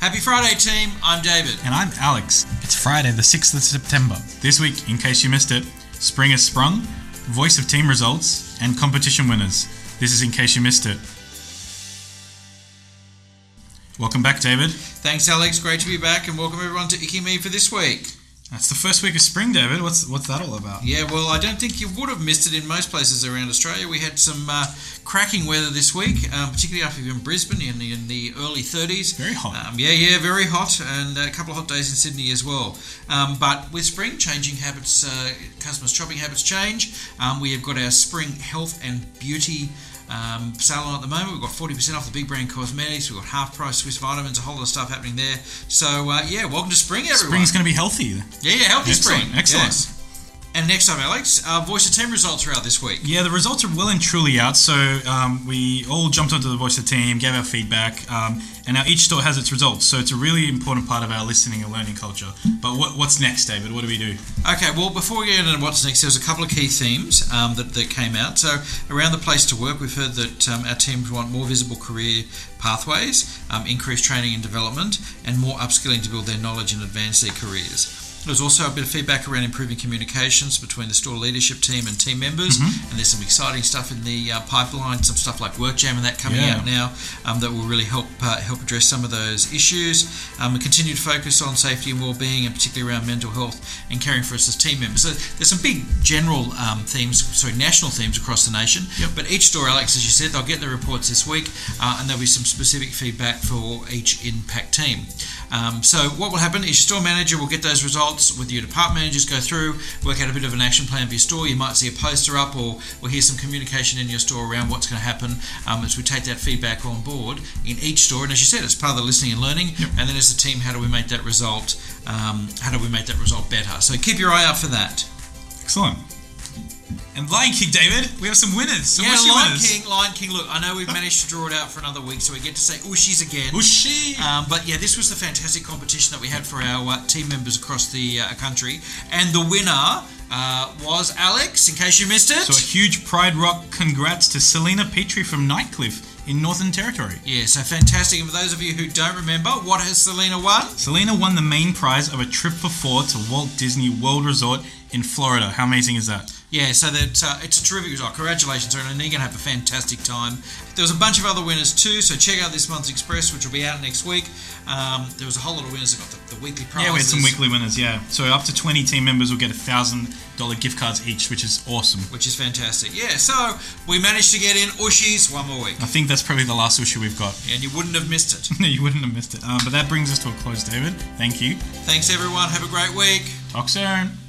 Happy Friday, team. I'm David. And I'm Alex. It's Friday, the 6th of September. This week, in case you missed it, Spring has sprung, voice of team results, and competition winners. This is in case you missed it. Welcome back, David. Thanks, Alex. Great to be back, and welcome everyone to Icky Me for this week. That's the first week of spring, David. What's what's that all about? Yeah, well, I don't think you would have missed it in most places around Australia. We had some uh, cracking weather this week, um, particularly up in Brisbane in the, in the early 30s. Very hot. Um, yeah, yeah, very hot, and a couple of hot days in Sydney as well. Um, but with spring, changing habits, uh, customers' shopping habits change. Um, we have got our spring health and beauty. Um, salon at the moment. We've got 40% off the big brand cosmetics. We've got half price Swiss vitamins, a whole lot of stuff happening there. So, uh, yeah, welcome to spring, everyone. Spring's going to be healthy. Yeah, yeah, healthy Excellent, spring. excellent. Yes. And next time, Alex, uh, voice of team results are out this week. Yeah, the results are well and truly out. So um, we all jumped onto the voice of team, gave our feedback, um, and now each store has its results. So it's a really important part of our listening and learning culture. But what, what's next, David? What do we do? Okay, well, before we get into what's next, there's a couple of key themes um, that, that came out. So, around the place to work, we've heard that um, our teams want more visible career pathways, um, increased training and development, and more upskilling to build their knowledge and advance their careers. There was also a bit of feedback around improving communications between the store leadership team and team members, and there's some exciting stuff in the uh, pipeline, some stuff like WorkJam and that coming Yeah. out now um, that will really help uh, help address some of those issues. Um, a continued focus on safety and well-being, and particularly around mental health and caring for us as team members. So there's some big general um, themes, sorry, national themes across the nation. Yep. But each store, Alex, as you said, they'll get the reports this week, uh, and there'll be some specific feedback for each impact team. Um, so what will happen is your store manager will get those results with your department managers, go through, work out a bit of an action plan for your store. You might see a poster up or, or hear some communication in your store around what's going to happen um, as we take that feedback on board in each store. And as you said, it's part of the listening and learning. And then as a team, how do we make that result? Um, how do we make that result better? So keep your eye out for that. Excellent. And Lion King, David, we have some winners. Some yeah, Lion winners. King, Lion King. Look, I know we've managed to draw it out for another week, so we get to say Ushis again. Ushi. Um, but yeah, this was the fantastic competition that we had for our uh, team members across the uh, country, and the winner uh, was Alex. In case you missed it, So a huge Pride Rock congrats to Selena Petrie from Nightcliff in Northern Territory. yeah, so fantastic. And for those of you who don't remember, what has Selena won? Selena won the main prize of a trip for four to Walt Disney World Resort in Florida. How amazing is that? Yeah, so that uh, it's a terrific result. Congratulations, Aaron, and you're going to have a fantastic time. There was a bunch of other winners too, so check out this month's Express, which will be out next week. Um, there was a whole lot of winners that got the, the weekly prizes. Yeah, we had some weekly winners. Yeah, so up to twenty team members will get a thousand dollar gift cards each, which is awesome. which is fantastic. Yeah, so we managed to get in Ushis one more week, I think that's probably the last issue we've got. and you wouldn't have missed it. No, you wouldn't have missed it. Um, but that brings us to a close, David. Thank you. Thanks, everyone. Have a great week. Talk soon.